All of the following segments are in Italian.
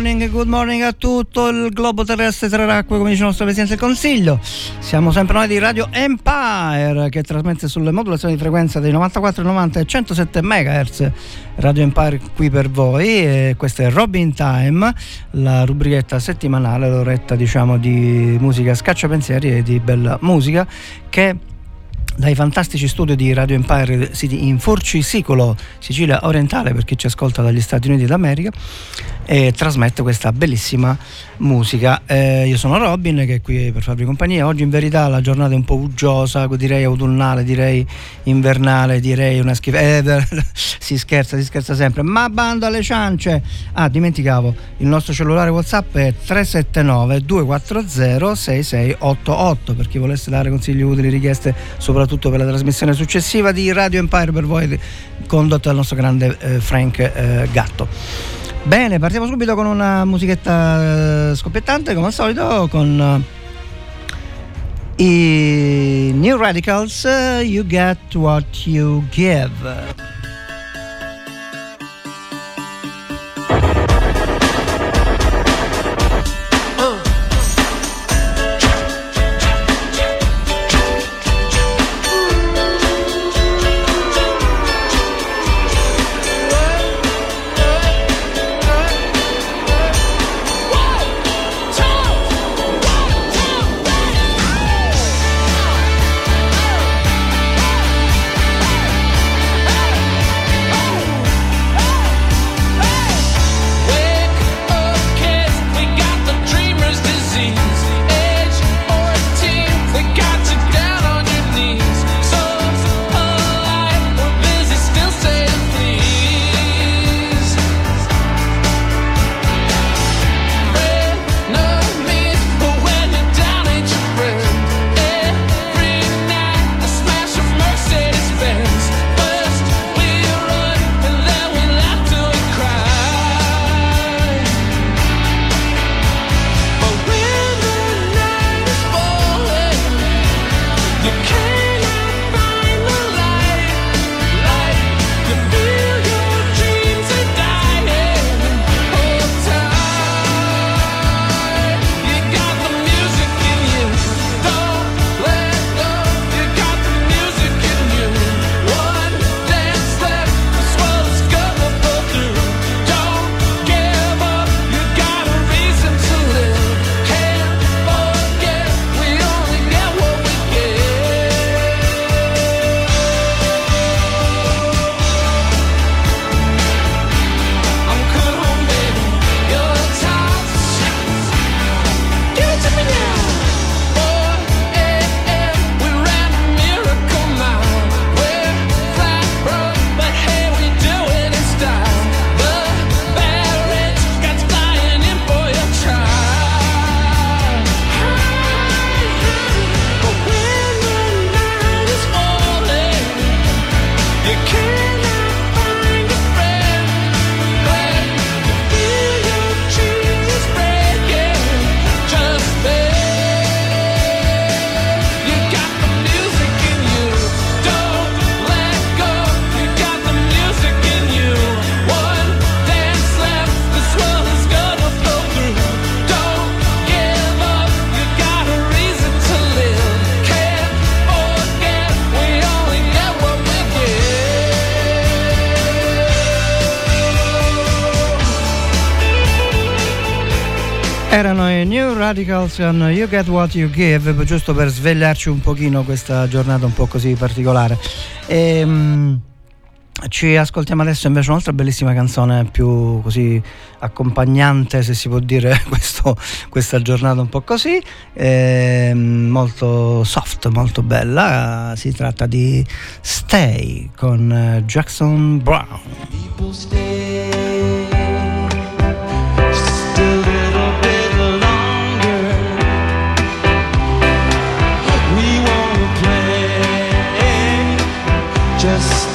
morning, good morning a tutto il globo terrestre terracque, come dice il nostro Presidente del Consiglio. Siamo sempre noi di Radio Empire che trasmette sulle modulazioni di frequenza dei 94, 90 e 107 MHz. Radio Empire qui per voi e questa è Robin Time, la rubrichetta settimanale, l'oretta diciamo di musica scacciapensieri e di bella musica che dai fantastici studi di Radio Empire in Forcisicolo, Sicilia orientale per chi ci ascolta dagli Stati Uniti d'America e trasmette questa bellissima musica. Eh, io sono Robin che è qui per farvi compagnia. Oggi in verità la giornata è un po' uggiosa, direi autunnale, direi invernale, direi una schifezza. Eh, si scherza, si scherza sempre. Ma bando alle ciance! Ah, dimenticavo, il nostro cellulare WhatsApp è 379 240 6688 per chi volesse dare consigli utili, richieste soprattutto per la trasmissione successiva di Radio Empire per voi condotta dal nostro grande eh, Frank eh, Gatto. Bene, partiamo subito con una musichetta eh, scoppiettante come al solito con uh, i New Radicals uh, You Get What You Give. Erano i New Radicals con You Get What You Give, giusto per svegliarci un pochino questa giornata un po' così particolare. E, um, ci ascoltiamo adesso invece un'altra bellissima canzone più così accompagnante, se si può dire, questo, questa giornata un po' così, eh, molto soft, molto bella. Si tratta di Stay con Jackson Brown. just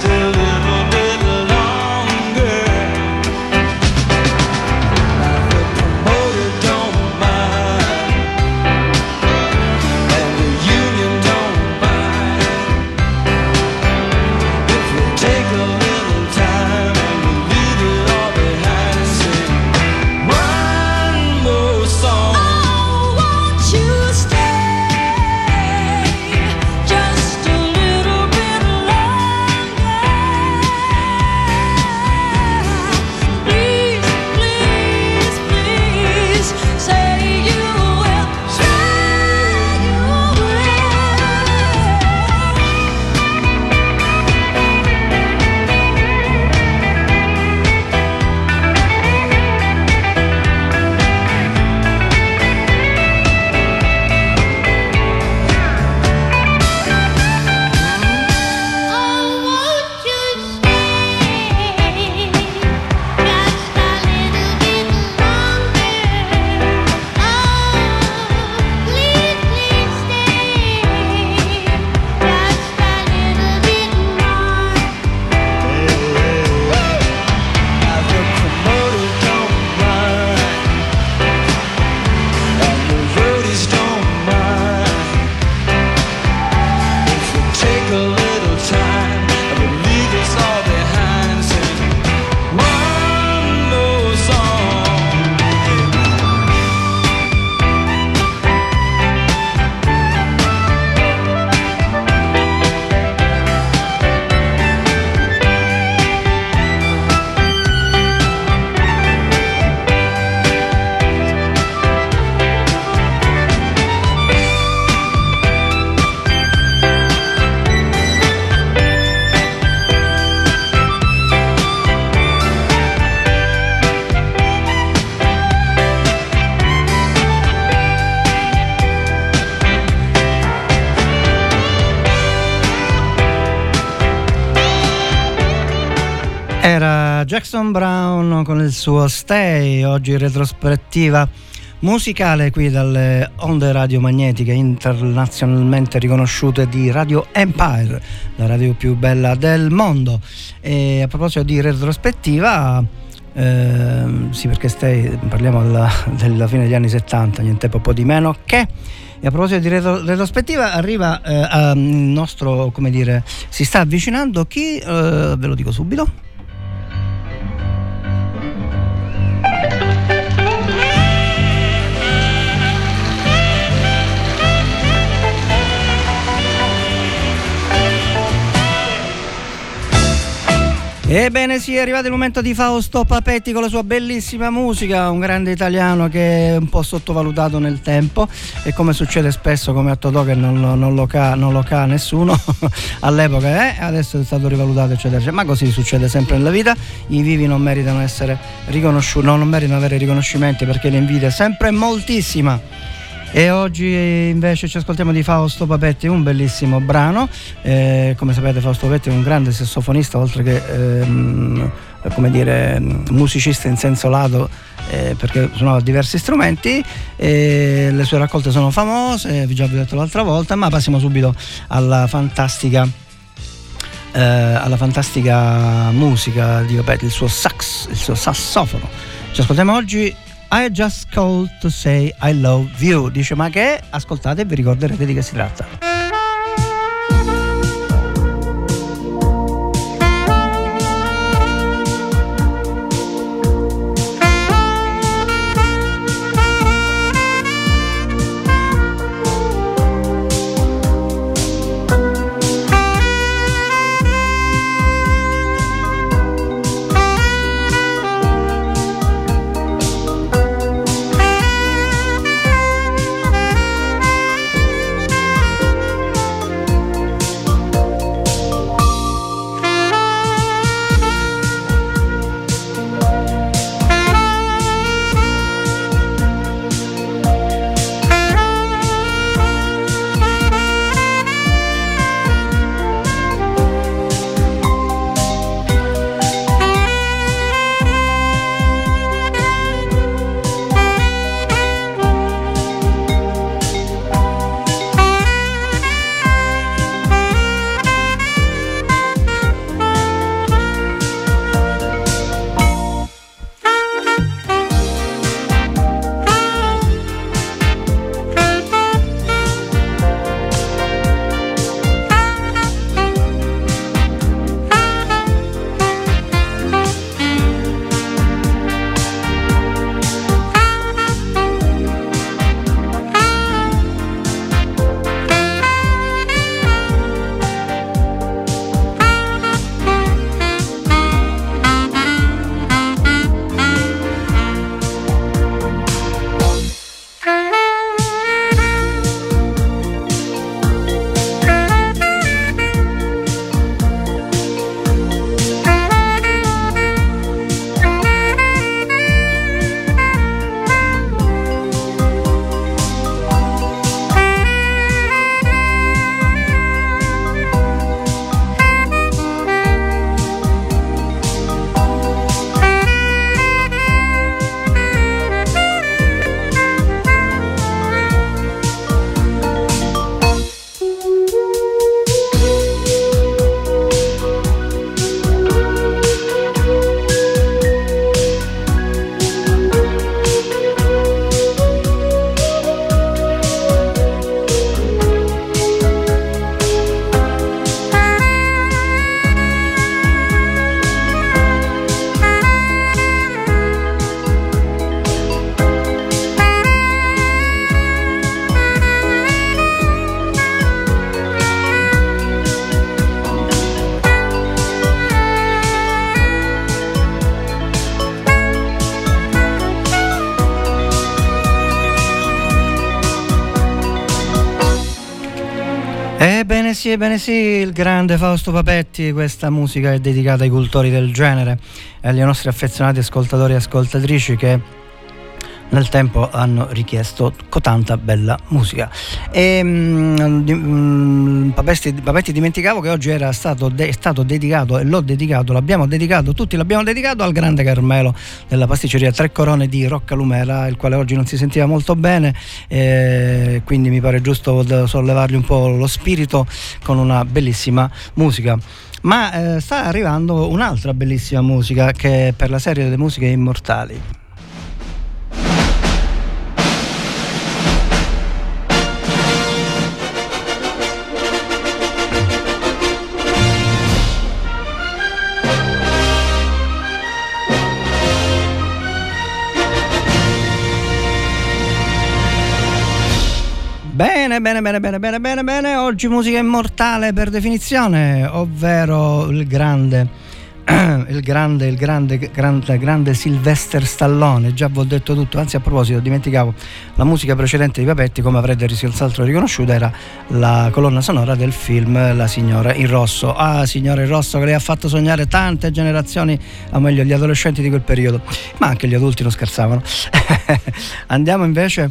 Era Jackson Brown con il suo Stay, oggi retrospettiva musicale qui dalle onde radiomagnetiche internazionalmente riconosciute di Radio Empire, la radio più bella del mondo. E a proposito di retrospettiva, eh, sì perché Stay, parliamo della, della, fine degli anni 70, niente po' di meno che... E a proposito di retro, retrospettiva, arriva eh, il nostro, come dire, si sta avvicinando chi, eh, ve lo dico subito. Ebbene sì, è arrivato il momento di Fausto Papetti con la sua bellissima musica, un grande italiano che è un po' sottovalutato nel tempo e come succede spesso come a Totò che non, non, lo, ca, non lo ca nessuno all'epoca, eh, adesso è stato rivalutato eccetera, eccetera, ma così succede sempre nella vita, i vivi non meritano essere riconosciuti, non meritano avere riconoscimenti perché l'invidia è sempre moltissima. E oggi invece ci ascoltiamo di Fausto Papetti, un bellissimo brano. Eh, come sapete Fausto Papetti è un grande sassofonista, oltre che ehm, come dire, musicista in senso lato eh, perché suonava diversi strumenti. Eh, le sue raccolte sono famose, vi già vi ho detto l'altra volta, ma passiamo subito alla fantastica. Eh, alla fantastica musica di Papetti, il suo sax, il suo sassofono. Ci ascoltiamo oggi i just called to say I love you. Dice ma che? Ascoltate e vi ricorderete di che si tratta. Sì, ebbene sì, il grande Fausto Papetti, questa musica è dedicata ai cultori del genere e agli nostri affezionati ascoltatori e ascoltatrici che nel tempo hanno richiesto tanta bella musica. E, um, Papetti, Papetti, dimenticavo che oggi era stato, de- stato dedicato e l'ho dedicato, l'abbiamo dedicato, tutti l'abbiamo dedicato al grande Carmelo della pasticceria Tre Corone di Rocca Lumera, il quale oggi non si sentiva molto bene, e quindi mi pare giusto sollevargli un po' lo spirito con una bellissima musica ma eh, sta arrivando un'altra bellissima musica che è per la serie delle musiche immortali. Bene, bene, bene, bene, bene, bene, bene. Oggi musica immortale per definizione, ovvero il grande, il grande, il grande, grande, grande Sylvester Stallone. Già vi ho detto tutto, anzi a proposito, dimenticavo, la musica precedente di Papetti, come avrete senz'altro riconosciuto, era la colonna sonora del film La signora in rosso. Ah, signora in rosso che lei ha fatto sognare tante generazioni, o meglio gli adolescenti di quel periodo, ma anche gli adulti non scherzavano. Andiamo invece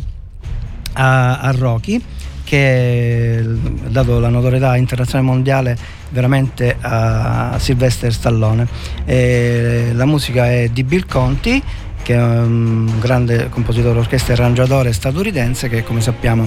a, a Rocky che dato la notorietà internazionale mondiale veramente a Sylvester Stallone. E la musica è di Bill Conti che è un grande compositore orchestra e arrangiatore statunitense che come sappiamo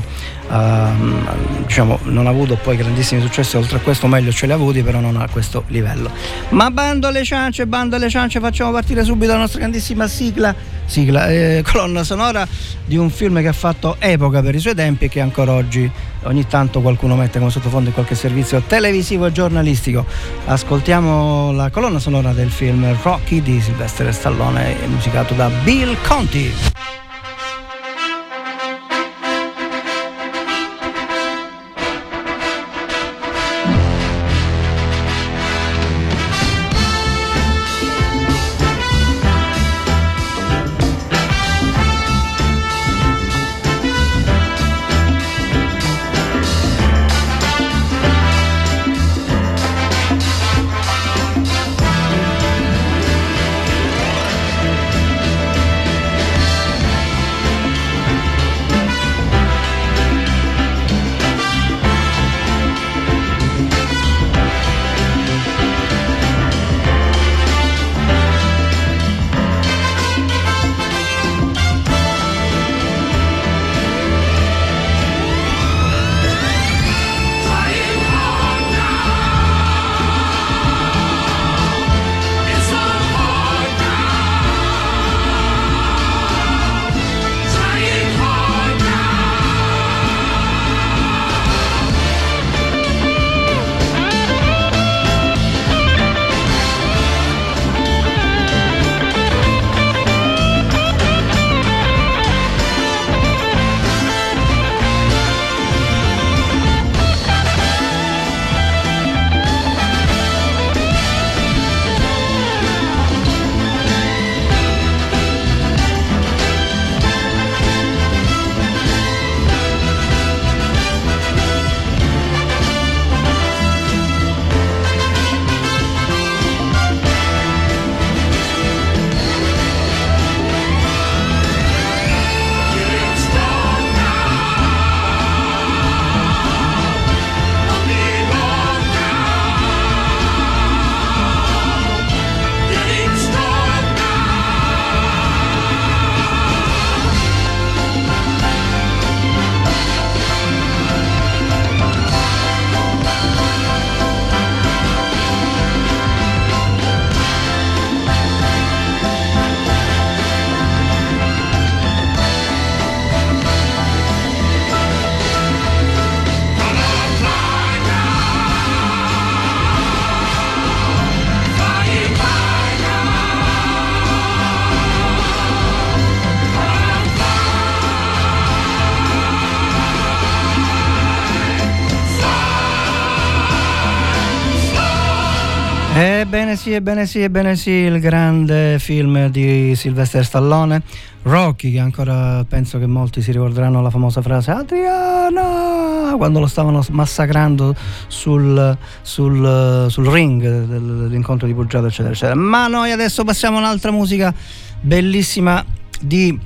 uh, diciamo, non ha avuto poi grandissimi successi, oltre a questo meglio ce li ha avuti, però non a questo livello. Ma bando alle ciance, bando alle ciance, facciamo partire subito la nostra grandissima sigla, sigla eh, colonna sonora di un film che ha fatto epoca per i suoi tempi e che ancora oggi ogni tanto qualcuno mette come sottofondo in qualche servizio televisivo e giornalistico. Ascoltiamo la colonna sonora del film Rocky di Sylvester Stallone, musicato da Bill Conti. Ebbene sì, ebbene sì, ebbene sì, il grande film di Sylvester Stallone, Rocky, che ancora penso che molti si ricorderanno la famosa frase Adriana, quando lo stavano massacrando sul, sul, sul ring dell'incontro di pugilato, eccetera, eccetera. Ma noi adesso passiamo a un'altra musica bellissima di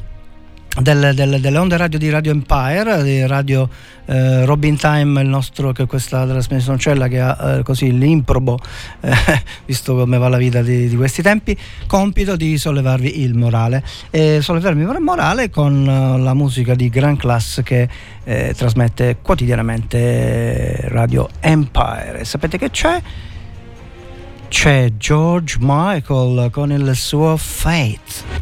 del, del, delle onde radio di Radio Empire, di Radio eh, Robin Time, il nostro, che è questa trasmissioncella che ha eh, così l'improbo, eh, visto come va la vita di, di, questi tempi, compito di sollevarvi il morale. E sollevarvi il morale con uh, la musica di Grand Class che eh, trasmette quotidianamente Radio Empire. E sapete che c'è? C'è George Michael con il suo Fate.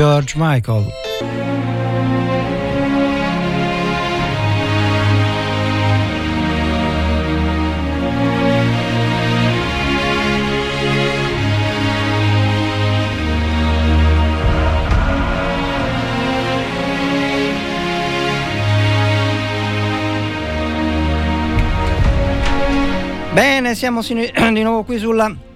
George Michael. Bene, siamo di nuovo qui sulla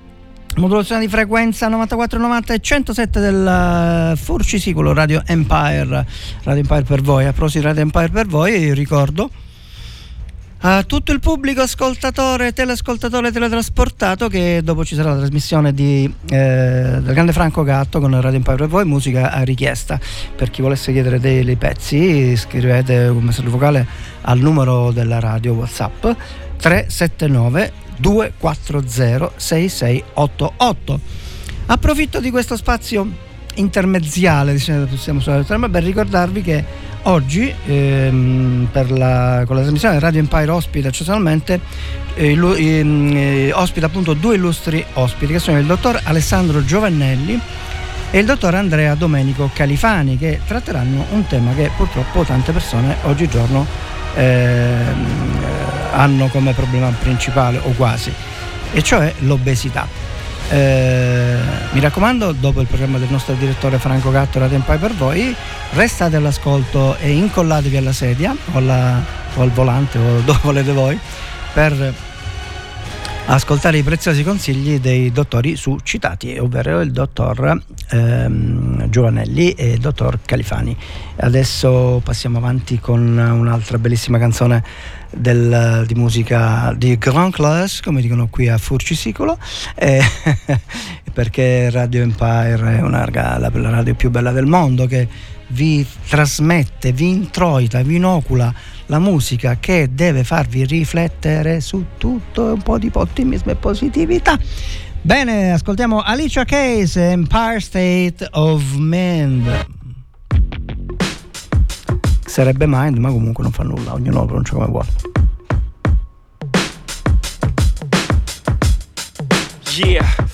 modulazione di frequenza 9490 e 107 del uh, Furcisicolo Radio Empire, Radio Empire per voi, a proposito di Radio Empire per voi, ricordo a tutto il pubblico ascoltatore, teleascoltatore, teletrasportato che dopo ci sarà la trasmissione di, eh, del Grande Franco Gatto con Radio Empire per voi, musica a richiesta. Per chi volesse chiedere dei, dei pezzi scrivete un messaggio vocale al numero della radio WhatsApp 379 240 6688. Approfitto di questo spazio intermezziale diciamo, possiamo usare per ricordarvi che oggi ehm, la, con la trasmissione Radio Empire ospita eccezionalmente eh, illu- eh, ospita appunto due illustri ospiti che sono il dottor Alessandro Giovannelli e il dottor Andrea Domenico Califani che tratteranno un tema che purtroppo tante persone oggigiorno ehm, hanno come problema principale o quasi e cioè l'obesità. Eh, mi raccomando, dopo il programma del nostro direttore Franco Gatto Radio Empire per voi, restate all'ascolto e incollatevi alla sedia o, alla, o al volante o dove volete voi per ascoltare i preziosi consigli dei dottori su citati, ovvero il dottor ehm, Giovanelli e il dottor Califani. Adesso passiamo avanti con un'altra bellissima canzone del, di musica di Grand Class, come dicono qui a Furcisicolo, eh, perché Radio Empire è una, la, la radio più bella del mondo che vi trasmette, vi introita, vi inocula la musica che deve farvi riflettere su tutto un po' di ottimismo e positività. Bene, ascoltiamo Alicia Case, Empire State of Mind. Sarebbe Mind, ma comunque non fa nulla, ognuno lo pronuncia come vuole. Yeah.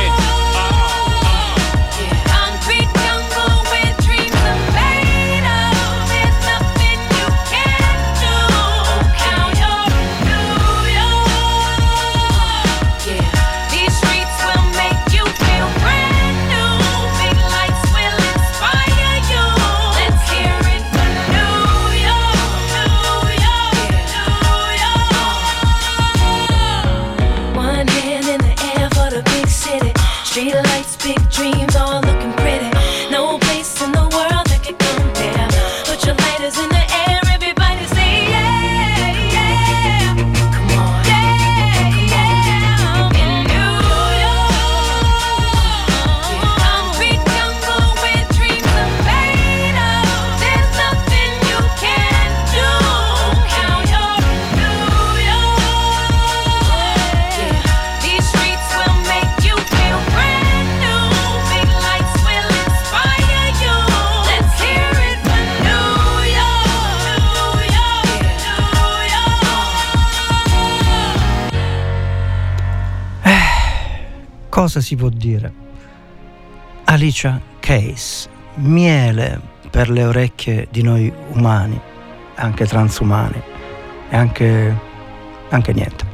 Streetlights, big dreams, all cosa si può dire? Alicia Case, miele per le orecchie di noi umani, anche transumani e anche, anche niente.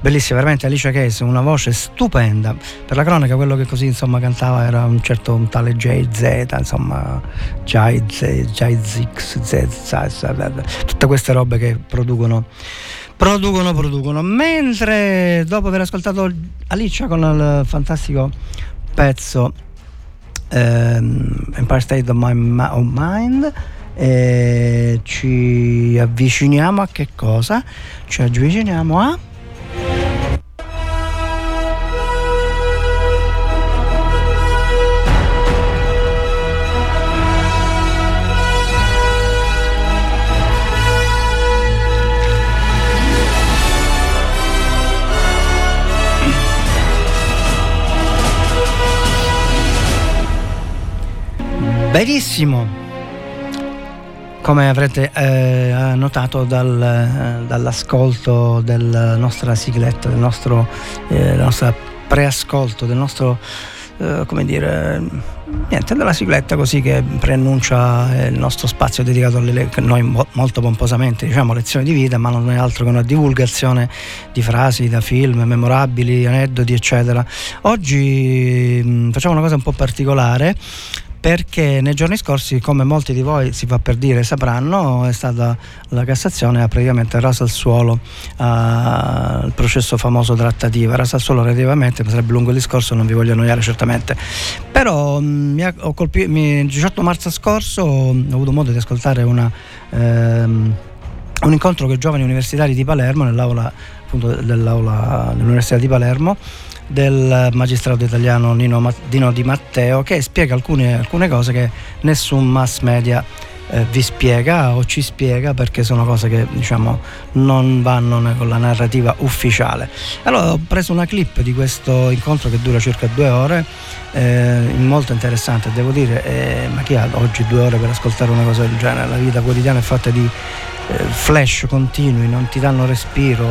Bellissima, veramente Alicia Case, una voce stupenda. Per la cronaca quello che così insomma cantava era un certo un tale JZ, insomma JZ, JZX, Z, tutte queste robe che producono producono, producono. Mentre dopo aver ascoltato Alicia con il fantastico pezzo ehm, Empire State of, My, of Mind, eh, ci avviciniamo a che cosa? Ci avviciniamo a... Benissimo, come avrete eh, notato dal, eh, dall'ascolto della nostra sigletta, del nostro, eh, nostro preascolto, del nostro, eh, come dire, niente, della sigletta così che preannuncia il nostro spazio dedicato alle, noi molto pomposamente diciamo lezioni di vita, ma non è altro che una divulgazione di frasi da film, memorabili, aneddoti, eccetera. Oggi mh, mm, facciamo una cosa un po' particolare perché nei giorni scorsi, come molti di voi si fa per dire sapranno, è stata la Cassazione ha praticamente raso al suolo uh, il processo famoso trattativa, raso al suolo relativamente, sarebbe lungo il discorso, non vi voglio annoiare certamente, però mm, mi ha, ho colpito, mi, il 18 marzo scorso ho avuto modo di ascoltare una, ehm, un incontro con i giovani universitari di Palermo nell'aula appunto dell'aula dell'Università di Palermo del magistrato italiano Nino, Dino Di Matteo che spiega alcune, alcune cose che nessun mass media eh, vi spiega o ci spiega perché sono cose che diciamo non vanno con la narrativa ufficiale. Allora ho preso una clip di questo incontro che dura circa due ore, eh, molto interessante devo dire, eh, ma chi ha oggi due ore per ascoltare una cosa del genere? La vita quotidiana è fatta di flash continui, non ti danno respiro,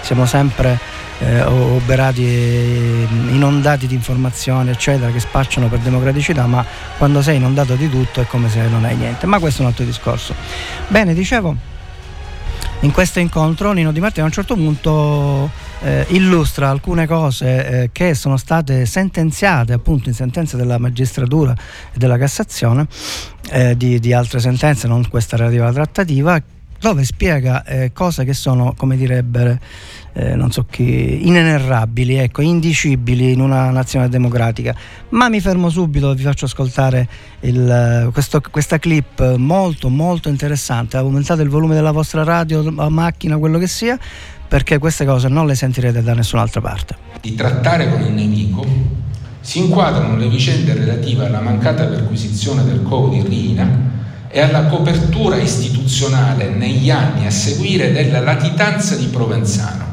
siamo sempre eh, oberati e inondati di informazioni eccetera che spacciano per democraticità ma quando sei inondato di tutto è come se non hai niente. Ma questo è un altro discorso. Bene dicevo in questo incontro Nino Di Matteo a un certo punto eh, illustra alcune cose eh, che sono state sentenziate appunto in sentenze della magistratura e della Cassazione eh, di, di, altre sentenze, non questa relativa alla trattativa, dove spiega eh, cose che sono, come direbbero eh, non so chi, inenerrabili, ecco, indicibili in una nazione democratica. Ma mi fermo subito e vi faccio ascoltare il, questo, questa clip molto molto interessante. Aumentate il volume della vostra radio, macchina, quello che sia, perché queste cose non le sentirete da nessun'altra parte. Di trattare con il nemico si inquadrano le vicende relative alla mancata perquisizione del covo di Rina e alla copertura istituzionale negli anni a seguire della latitanza di Provenzano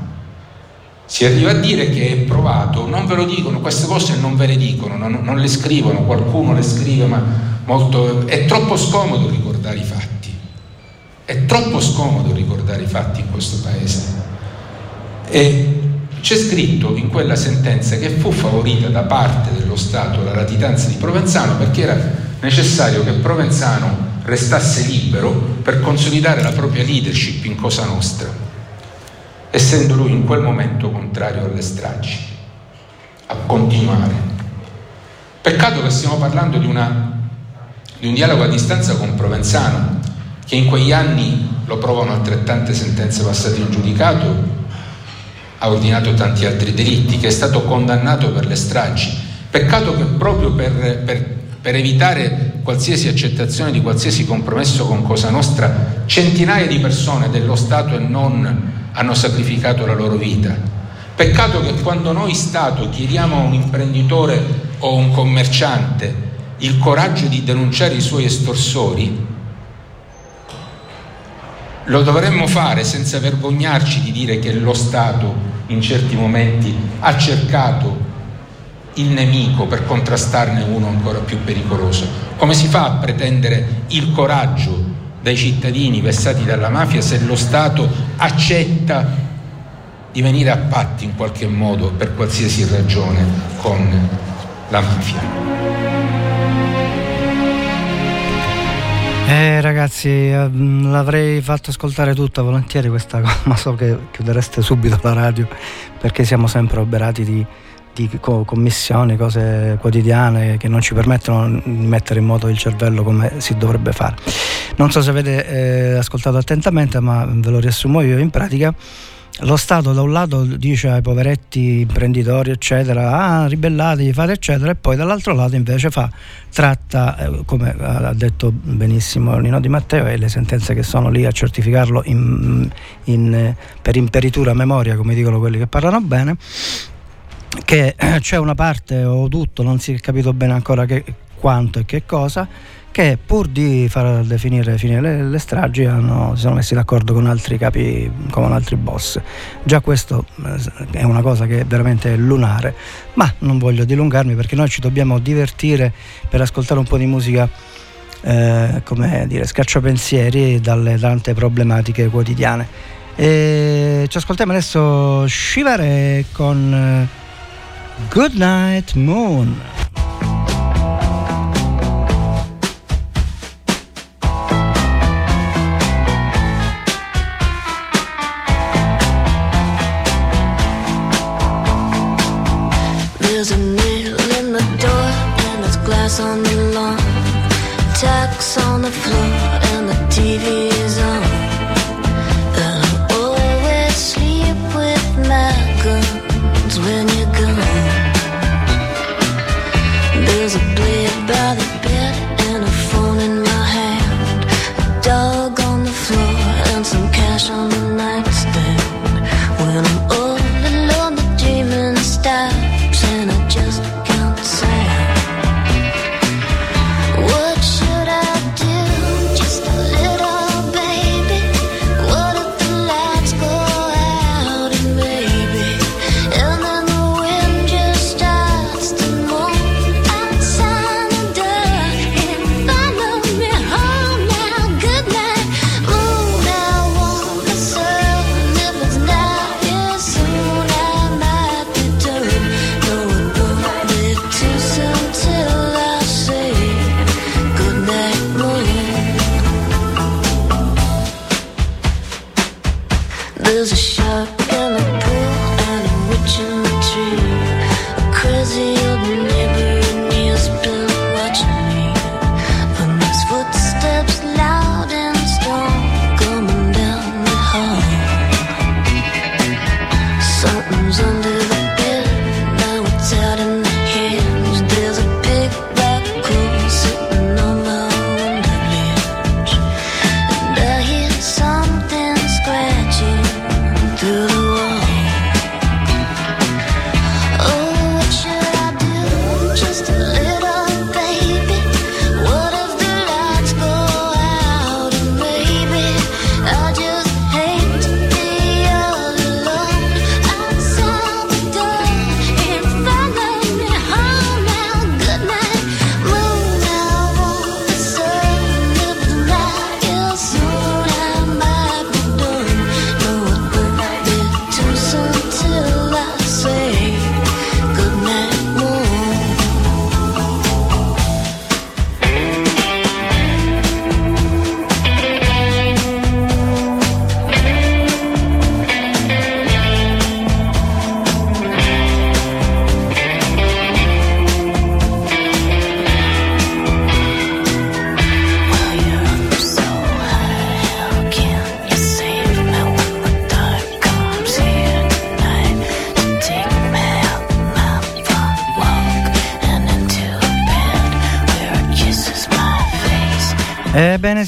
si arriva a dire che è provato, non ve lo dicono, queste cose non ve le dicono, non, non le scrivono, qualcuno le scrive, ma molto, è troppo scomodo ricordare i fatti. È troppo scomodo ricordare i fatti in questo paese. E c'è scritto in quella sentenza che fu favorita da parte dello Stato la latitanza di Provenzano perché era necessario che Provenzano restasse libero per consolidare la propria leadership in Cosa Nostra essendo lui in quel momento contrario alle stragi, a continuare. Peccato che stiamo parlando di, una, di un dialogo a distanza con Provenzano, che in quegli anni lo provano altrettante sentenze passate in giudicato, ha ordinato tanti altri delitti, che è stato condannato per le stragi. Peccato che proprio per, per, per evitare qualsiasi accettazione di qualsiasi compromesso con Cosa Nostra, centinaia di persone dello Stato e non hanno sacrificato la loro vita. Peccato che quando noi Stato chiediamo a un imprenditore o un commerciante il coraggio di denunciare i suoi estorsori, lo dovremmo fare senza vergognarci di dire che lo Stato in certi momenti ha cercato il nemico per contrastarne uno ancora più pericoloso. Come si fa a pretendere il coraggio dai cittadini vessati dalla mafia se lo Stato accetta di venire a patti in qualche modo per qualsiasi ragione con la mafia. Eh ragazzi, ehm, l'avrei fatto ascoltare tutta volentieri questa cosa, ma so che chiudereste subito la radio perché siamo sempre oberati di, di commissioni, cose quotidiane che non ci permettono di mettere in moto il cervello come si dovrebbe fare. Non so se avete eh, ascoltato attentamente, ma ve lo riassumo io in pratica lo Stato da un lato dice ai poveretti imprenditori eccetera ah ribellatevi fate eccetera e poi dall'altro lato invece fa tratta eh, come ha detto benissimo Nino Di Matteo e le sentenze che sono lì a certificarlo in, in, per imperitura memoria come dicono quelli che parlano bene che c'è una parte o tutto non si è capito bene ancora che, quanto e che cosa che pur di far definire finire le, le stragi hanno, si sono messi d'accordo con altri capi, con altri boss. Già questo eh, è una cosa che è veramente lunare, ma non voglio dilungarmi perché noi ci dobbiamo divertire per ascoltare un po' di musica eh, come dire, scacciapensieri dalle tante problematiche quotidiane. E ci ascoltiamo adesso Scivare con eh, Good Night Moon.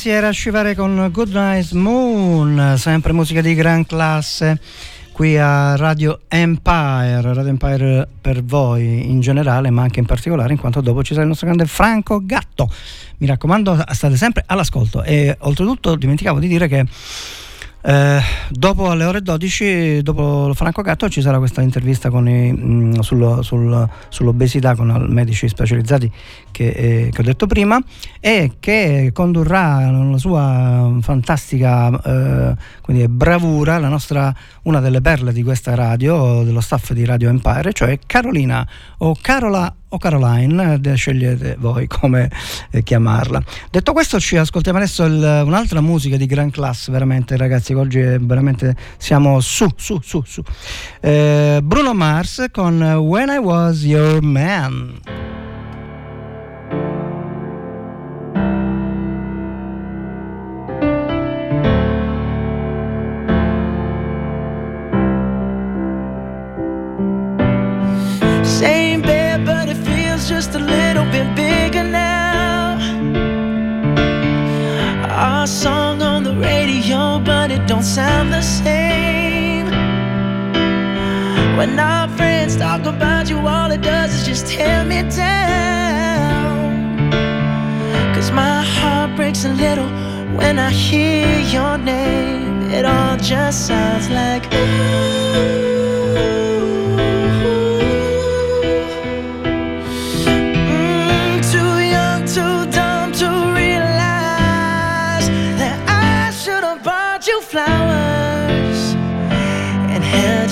Si era a scivare con Good Night Moon, sempre musica di gran classe qui a Radio Empire, Radio Empire per voi in generale, ma anche in particolare, in quanto dopo ci sarà il nostro grande Franco Gatto. Mi raccomando, state sempre all'ascolto. E oltretutto dimenticavo di dire che Eh, dopo alle ore 12, dopo Franco Gatto, ci sarà questa intervista i, mh, mm, sul, sul, sull'obesità con medici specializzati che, eh, che, ho detto prima e che condurrà la sua fantastica eh, bravura, nostra, una delle perle di questa radio, dello staff di Radio Empire, cioè Carolina o Carola o Caroline, eh, scegliete voi come eh, chiamarla. Detto questo, ci ascoltiamo adesso il, un'altra musica di gran classe, veramente ragazzi, oggi veramente siamo su, su, su, su. Eh, Bruno Mars con When I Was Your Man. Don't sound the same. When our friends talk about you, all it does is just tear me down. Cause my heart breaks a little when I hear your name. It all just sounds like ooh.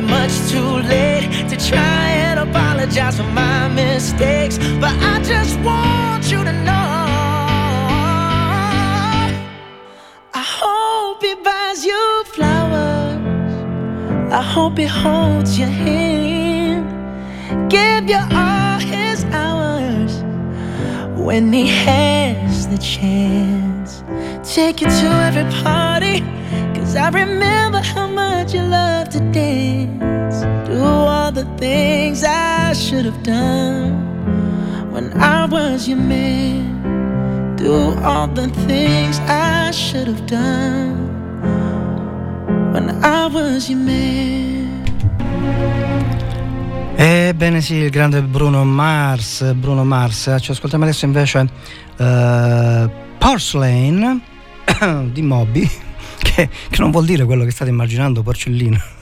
much too late to try and apologize for my mistakes. But I just want you to know I hope he buys you flowers. I hope he holds your hand, give you all his hours when he has the chance. Take you to every party. I remember how much you loved to dance. Do all the things I should have done when I was your man. Do all the things I should have done when I was your man. Ebbene sì, il grande Bruno Mars, Bruno Mars. Ci ascoltiamo adesso invece uh, Porcelain di Moby che, che non vuol dire quello che state immaginando porcellino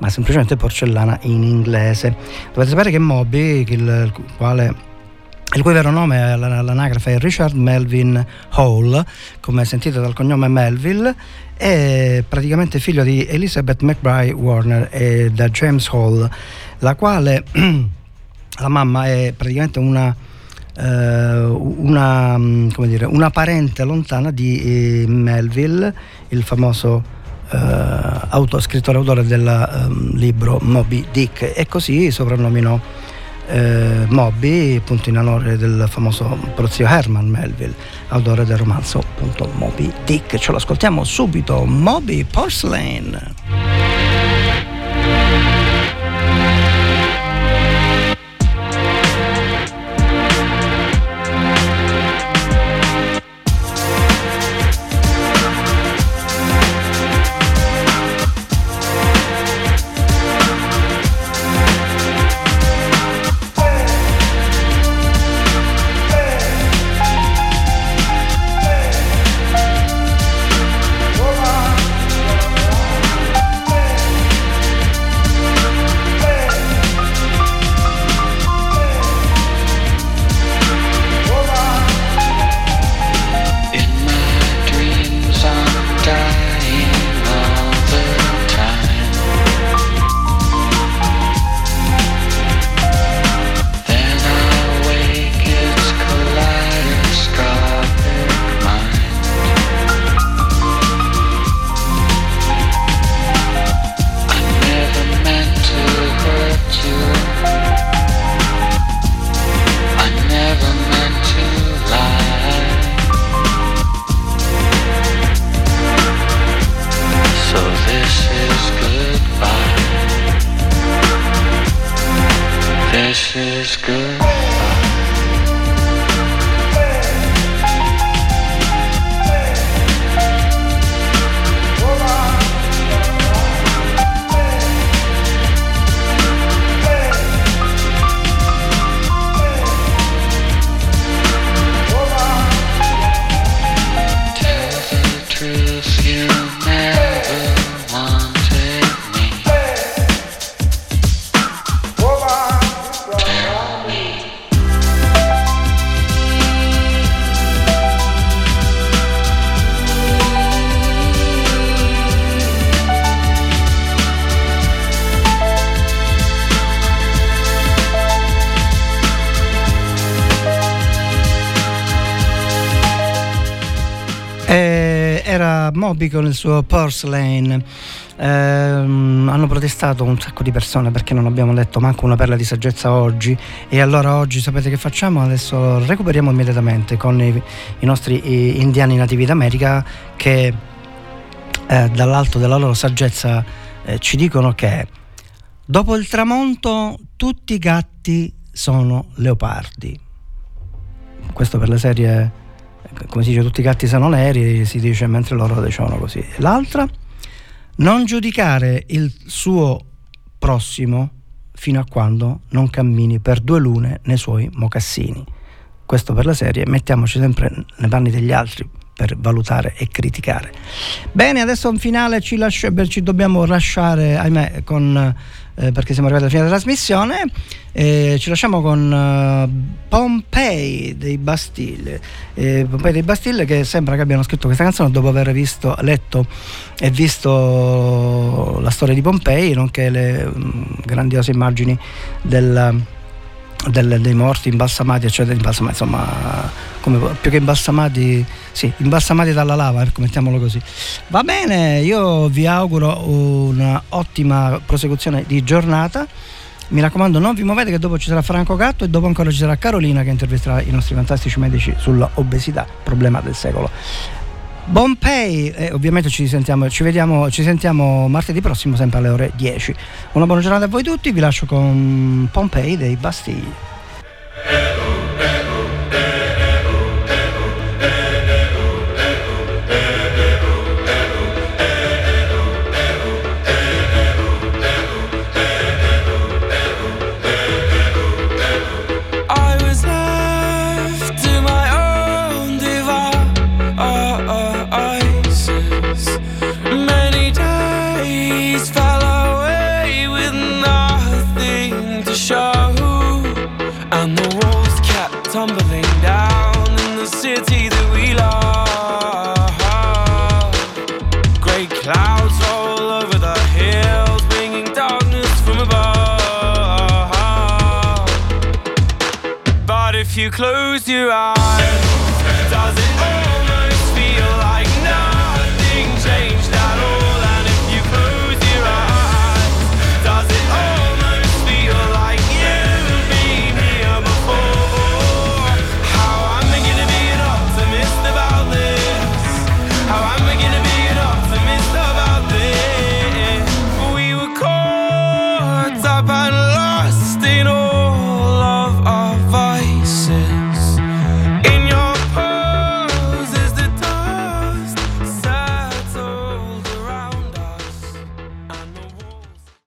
ma semplicemente porcellana in inglese. Dovete sapere che Moby, il, quale, il cui vero nome all'anagrafe è Richard Melvin Hall, come sentite dal cognome Melville, è praticamente figlio di Elizabeth McBride Warner e da James Hall, la quale la mamma è praticamente una una, mm, dire, una, parente lontana di eh, Melville, il famoso eh, auto, scrittore autore del um, libro Moby Dick e così soprannominò eh, Moby, appunto in onore del famoso prozio Herman Melville, autore del romanzo appunto Moby Dick. Ce lo ascoltiamo subito, Moby Porcelain. Moby con il suo Porcelain. Ehm, hanno protestato un sacco di persone perché non abbiamo letto manco una perla di saggezza oggi e allora oggi sapete che facciamo? Adesso recuperiamo immediatamente con i, i nostri indiani nativi d'America che eh, dall'alto della loro saggezza eh, ci dicono che dopo il tramonto tutti i gatti sono leopardi. Questo per le serie come si dice tutti i gatti sono neri, si dice mentre loro dicevano così. L'altra, non giudicare il suo prossimo fino a quando non cammini per due lune nei suoi mocassini. Questo per la serie, mettiamoci sempre nei panni degli altri per valutare e criticare. Bene, adesso un finale ci, beh, ci dobbiamo lasciare, ahimè, con, eh, perché siamo arrivati alla fine della trasmissione. Eh, ci lasciamo con eh, Pompei dei Bastille. Eh, Pompei dei Bastille che sembra che abbiano scritto questa canzone dopo aver visto, letto e visto la storia di Pompei, nonché le mm, grandiose immagini del, del- dei morti imbalsamati, eccetera, imbalsamati, insomma, come, più che imbalsamati, sì, imbalsamati dalla lava, ecco, mettiamolo così. Va bene, io vi auguro un'ottima prosecuzione di giornata. Mi raccomando, non vi muovete che dopo ci sarà Franco Gatto e dopo ancora ci sarà Carolina che intervisterà i nostri fantastici medici sull'obesità, problema del secolo. Pompei, e ovviamente ci sentiamo, ci vediamo, ci sentiamo martedì prossimo sempre alle ore 10. Una buona giornata a voi tutti, vi lascio con Pompei dei Bastille. You close